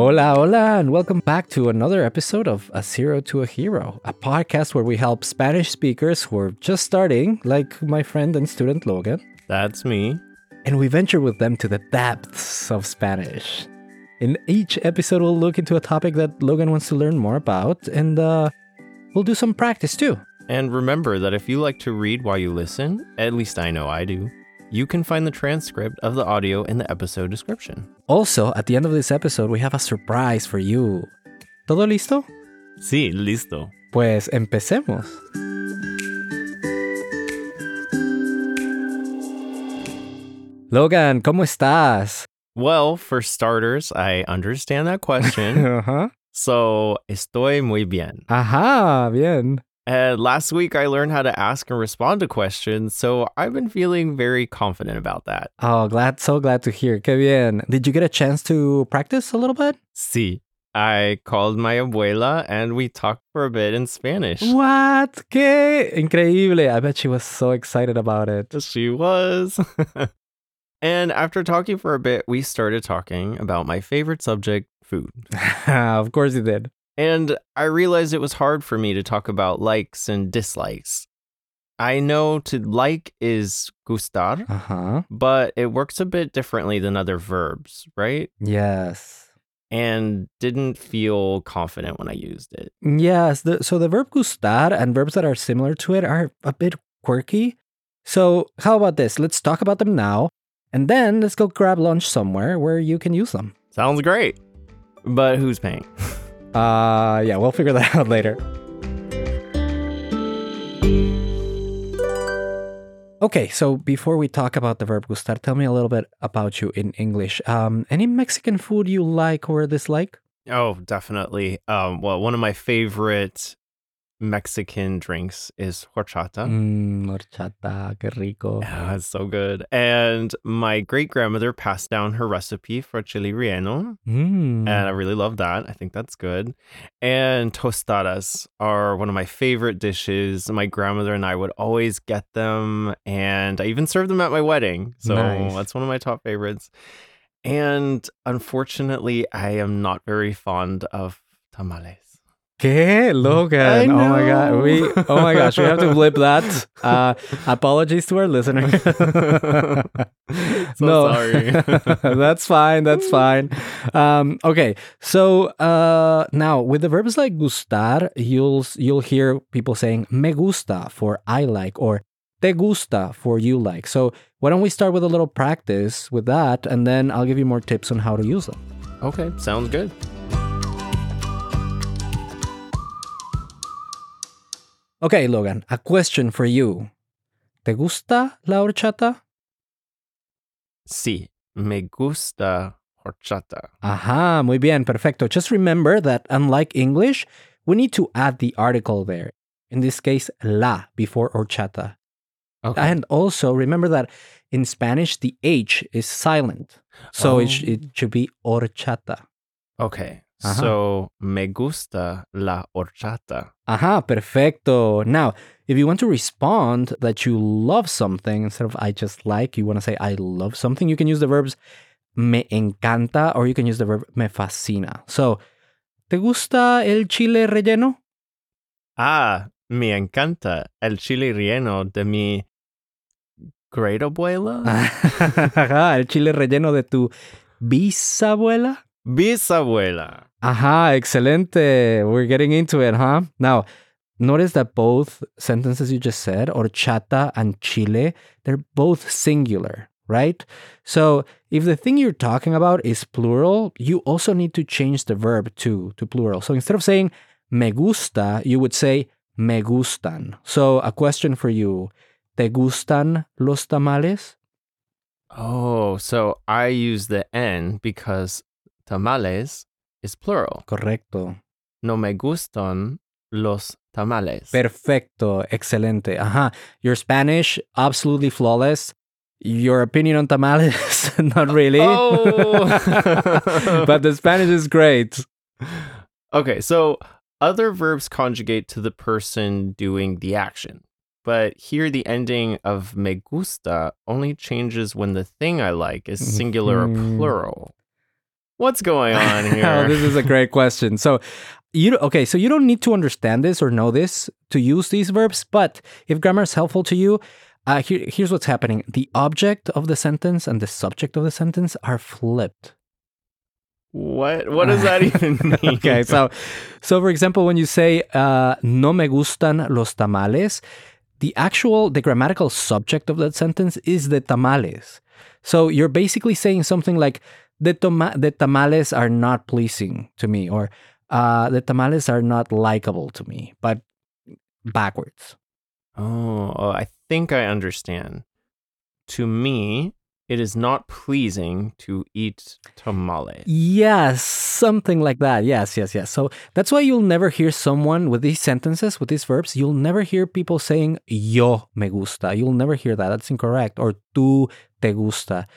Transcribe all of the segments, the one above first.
Hola, hola, and welcome back to another episode of A Zero to a Hero, a podcast where we help Spanish speakers who are just starting, like my friend and student Logan, That's me. and we venture with them to the depths of Spanish. In each episode, we'll look into a topic that Logan wants to learn more about, and uh, we'll do some practice too. And remember that if you like to read while you listen, at least I know I do, you can find the transcript of the audio in the episode description. Also, at the end of this episode, we have a surprise for you. ¿Todo listo? Sí, listo. Pues empecemos. Logan, ¿cómo estás? Well, for starters, I understand that question. Ajá. so, estoy muy bien. Ajá, bien. Uh, last week, I learned how to ask and respond to questions, so I've been feeling very confident about that. Oh, glad, so glad to hear. Qué bien. Did you get a chance to practice a little bit? Sí. I called my abuela and we talked for a bit in Spanish. What? Qué increíble. I bet she was so excited about it. She was. and after talking for a bit, we started talking about my favorite subject, food. of course you did. And I realized it was hard for me to talk about likes and dislikes. I know to like is gustar, Uh-huh. but it works a bit differently than other verbs, right? Yes. And didn't feel confident when I used it. Yes. The, so the verb gustar and verbs that are similar to it are a bit quirky. So how about this? Let's talk about them now, and then let's go grab lunch somewhere where you can use them. Sounds great. But who's paying? Uh, yeah, we'll figure that out later. Okay, so before we talk about the verb gustar, tell me a little bit about you in English. Um, any Mexican food you like or dislike? Oh, definitely. Um, well, one of my favorite Mexican drinks is horchata. Mmm, horchata, qué rico. Yeah, it's so good. And my great grandmother passed down her recipe for chili relleno, Mmm. and I mm. really love that. I think that's good. And tostadas are one of my favorite dishes. My grandmother and I would always get them, and I even served them at my wedding. So Nice. that's one of my top favorites. And unfortunately, I am not very fond of tamales. ¿Qué? Logan. Oh my god. We oh my gosh, we have to flip that. Uh apologies to our listener. So sorry. that's fine. That's fine. Um okay. So uh now with the verbs like gustar, you'll you'll hear people saying me gusta for I like or te gusta for you like. So why don't we start with a little practice with that and then I'll give you more tips on how to use them. Okay, sounds good. Okay, Logan, a question for you. ¿Te gusta la horchata? Sí, me gusta horchata. Aha, muy bien, perfecto. Just remember that unlike English, we need to add the article there. In this case, la before horchata. Okay. And also remember that in Spanish, the H is silent. So it, Oh. it should be horchata. Okay. Ajá. So me gusta la horchata. Aha, perfecto. Now, if you want to respond that you love something instead of I just like, you want to say I love something, you can use the verbs me encanta or you can use the verb me fascina. So, ¿te gusta el chile relleno? Ah, me encanta el chile relleno de mi great abuela. Ajá, el chile relleno de tu bisabuela. Bisabuela. Aha, excelente. We're getting into it, huh? Now, notice that both sentences you just said, horchata and chile, they're both singular, right? So if the thing you're talking about is plural, you also need to change the verb to, to plural. So instead of saying me gusta, you would say me gustan. So a question for you. ¿Te gustan los tamales? Oh, so I use the N because tamales is plural. Correcto. No me gustan los tamales. Perfecto. Excelente. Ajá. Your Spanish, absolutely flawless. Your opinion on tamales, not really. Oh. but the Spanish is great. Okay, so other verbs conjugate to the person doing the action. But here the ending of me gusta only changes when the thing I like is singular Mhm. or plural. What's going on Oh, here? this is a great question. So, you okay? So you don't need to understand this or know this to use these verbs. But if grammar is helpful to you, uh, here, here's what's happening: the object of the sentence and the subject of the sentence are flipped. what? What does that even mean? okay, so so for example, when you say uh, "no me gustan los tamales," the actual the grammatical subject of that sentence is the tamales. So you're basically saying something like the toma- the tamales are not pleasing to me, or uh, the tamales are not likable to me, but backwards. Oh, oh, I think I understand. To me, it is not pleasing to eat tamales. Yes, something like that. Yes, yes, yes. So that's why you'll never hear someone with these sentences, with these verbs, you'll never hear people saying yo me gusta. You'll never hear that. That's incorrect. Or tú te gusta.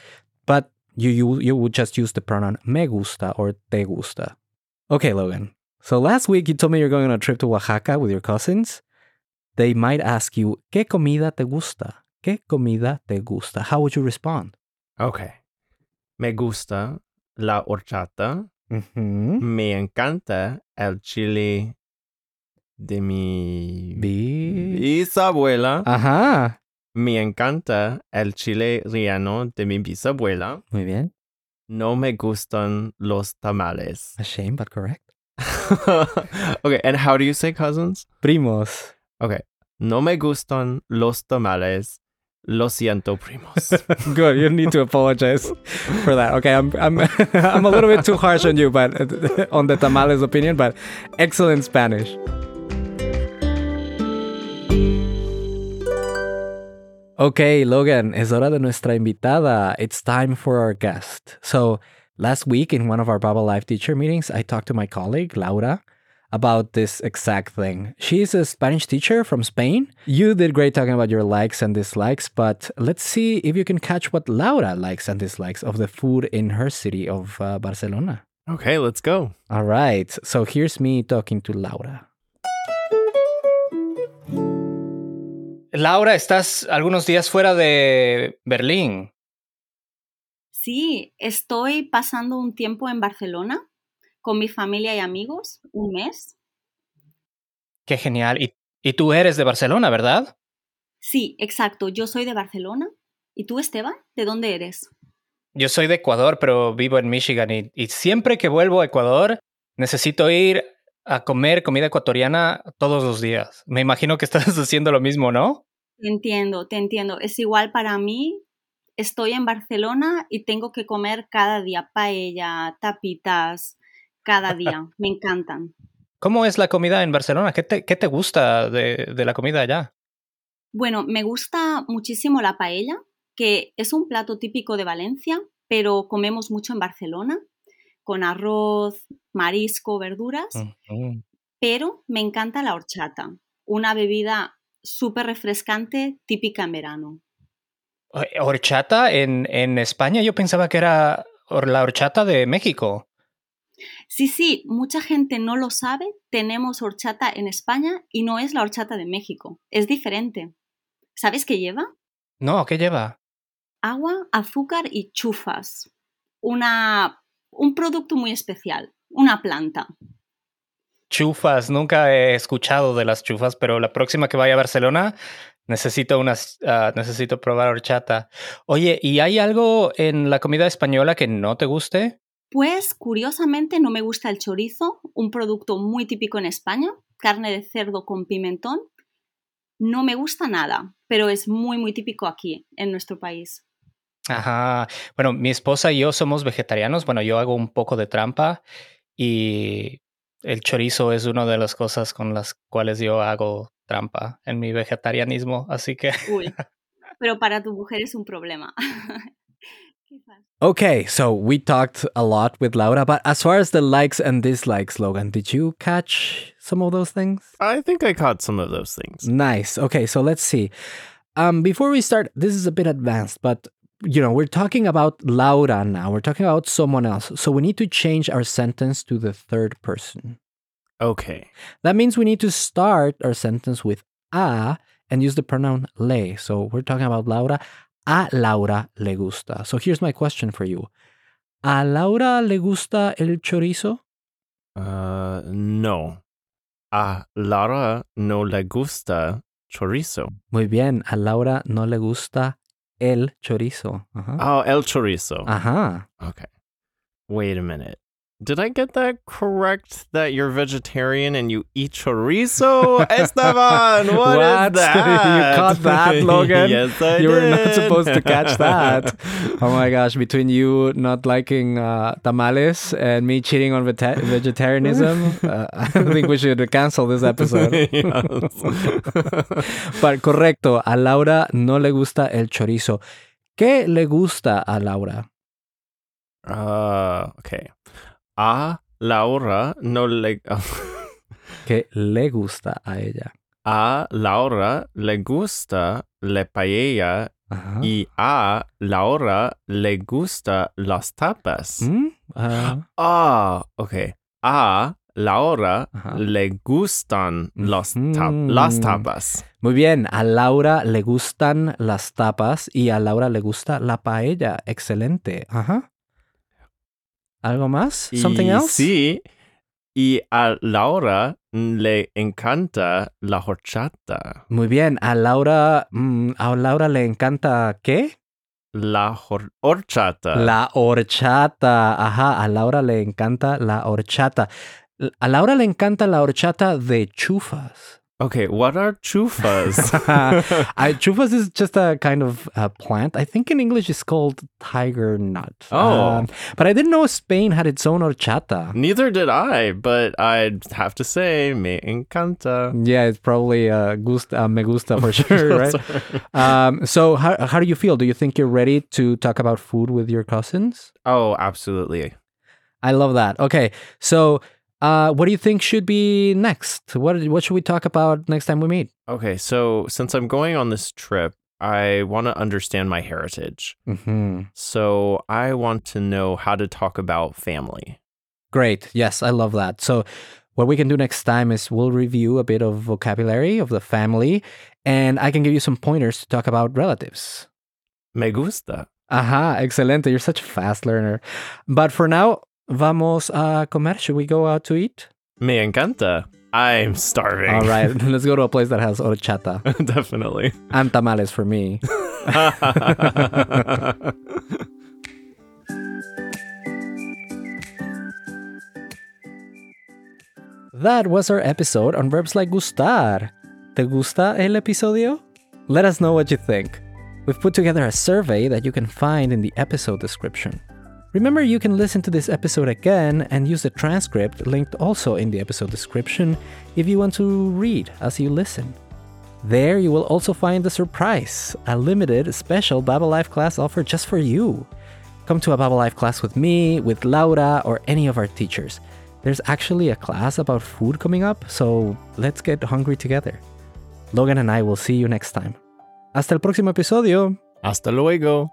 You you you would just use the pronoun me gusta or te gusta. Okay, Logan. So last week you told me you're going on a trip to Oaxaca with your cousins. They might ask you, ¿Qué comida te gusta? ¿Qué comida te gusta? How would you respond? Okay. Me gusta la horchata. Mm-hmm. Me encanta el chile de mi bisabuela. Ajá. Me encanta el chile relleno de mi bisabuela. Muy bien. No me gustan los tamales. A shame, but correct. okay, and how do you say cousins? Primos. Okay. No me gustan los tamales. Lo siento, primos. Good. You need to apologize for that. Okay, I'm I'm I'm a little bit too harsh on you, but on the tamales opinion, but excellent Spanish. Okay, Logan, es hora de nuestra invitada. It's time for our guest. So, last week in one of our Babbel Live teacher meetings, I talked to my colleague, Laura, about this exact thing. She's a Spanish teacher from Spain. You did great talking about your likes and dislikes, but let's see if you can catch what Laura likes and dislikes of the food in her city of uh, Barcelona. okay, let's go. All right, so here's me talking to Laura. Laura, estás algunos días fuera de Berlín. Sí, estoy pasando un tiempo en Barcelona con mi familia y amigos, un mes. Qué genial. Y, y tú eres de Barcelona, ¿verdad? Sí, exacto, yo soy de Barcelona. ¿Y tú, Esteban? ¿De dónde eres? Yo soy de Ecuador, pero vivo en Michigan y, y siempre que vuelvo a Ecuador necesito ir a comer comida ecuatoriana todos los días. Me imagino que estás haciendo lo mismo, ¿no? Te entiendo, te entiendo. Es igual para mí. Estoy en Barcelona y tengo que comer cada día paella, tapitas, cada día. Me encantan. ¿Cómo es la comida en Barcelona? ¿Qué te, qué te gusta de, de la comida allá? Bueno, me gusta muchísimo la paella, que es un plato típico de Valencia, pero comemos mucho en Barcelona, con arroz, marisco, verduras. Pero me encanta la horchata, una bebida súper refrescante típica en verano. ¿Horchata en, en España? Yo pensaba que era la horchata de México. Sí, sí, mucha gente no lo sabe, tenemos horchata en España y no es la horchata de México, es diferente. ¿Sabes qué lleva? No, ¿qué lleva? Agua, azúcar y chufas. Una, un producto muy especial, una planta. Chufas, nunca he escuchado de las chufas, pero la próxima que vaya a Barcelona necesito unas, ah, necesito probar horchata. Oye, ¿y hay algo en la comida española que no te guste? Pues curiosamente no me gusta el chorizo, un producto muy típico en España, carne de cerdo con pimentón. No me gusta nada, pero es muy muy típico aquí, en nuestro país. Ajá. Bueno, mi esposa y yo somos vegetarianos. Bueno, yo hago un poco de trampa y el chorizo es una de las cosas con las cuales yo hago trampa en mi vegetarianismo. Así que. Uy, pero para tu mujer es un problema. Okay, so we talked a lot with Laura, but as far as the likes and dislikes, Logan, did you catch some of those things? I think I caught some of those things. Nice. Okay, so let's see. Um, before we start, this is a bit advanced, but you know, we're talking about Laura now. We're talking about someone else. So we need to change our sentence to the third person. Okay. That means we need to start our sentence with a and use the pronoun le. So we're talking about Laura. A Laura le gusta. So here's my question for you. ¿A Laura le gusta el chorizo? Uh, no. A Laura no le gusta chorizo. Muy bien, a Laura no le gusta el chorizo. Ajá. Oh, el chorizo. Ajá. Okay. Wait a minute. Did I get that correct that you're vegetarian and you eat chorizo? Esteban, what, What? is that? You caught that, Logan? yes, I you were not supposed to catch that. Oh my gosh, between you not liking uh, tamales and me cheating on veta- vegetarianism, uh, I think we should cancel this episode. But correcto, a Laura no le gusta el chorizo. ¿Qué le gusta a Laura? uh, okay. A Laura no le ¿Qué le gusta a ella? A Laura le gusta la paella Ajá. y a Laura le gusta las tapas. ¿Mm? Ah, Ah, okay. A Laura Ajá. le gustan los las tapas. Muy bien, a Laura le gustan las tapas y a Laura le gusta la paella. Excelente. Ajá. ¿Algo más? Something Y else? Sí. Y a Laura le encanta la horchata. Muy bien, a Laura, mm, a Laura le encanta ¿qué? La hor- horchata. La horchata. Ajá, a Laura le encanta la horchata. A Laura le encanta la horchata de chufas. Okay, what are chufas? I, chufas is just a kind of uh, plant. I think in English it's called tiger nut. Oh. Um, but I didn't know Spain had its own horchata. Neither did I, but I'd have to say me encanta. Yeah, it's probably uh, gusta, uh, me gusta for sure, right? um, so, how, how do you feel? Do you think you're ready to talk about food with your cousins? oh, absolutely. I love that. Okay, so uh, what do you think should be next? What what should we talk about next time we meet? Okay, so since I'm going on this trip, I want to understand my heritage. hmm So I want to know how to talk about family. Great. Yes, I love that. So, what we can do next time is we'll review a bit of vocabulary of the family, and I can give you some pointers to talk about relatives. Me gusta. Aha, excelente. You're such a fast learner. But for now, vamos a comer. Should we go out to eat? Me encanta. I'm starving. All right, let's go to a place that has horchata Definitely. and tamales for me. That was our episode on verbs like gustar. ¿Te gusta el episodio? Let us know what you think. We've put together a survey that you can find in the episode description. Remember, you can listen to this episode again and use the transcript linked also in the episode description if you want to read as you listen. There, you will also find the surprise, a limited special Babbel Live class offer just for you. Come to a Babbel Live class with me, with Laura, or any of our teachers. There's actually a class about food coming up, so let's get hungry together. Logan and I will see you next time. Hasta el próximo episodio. Hasta luego.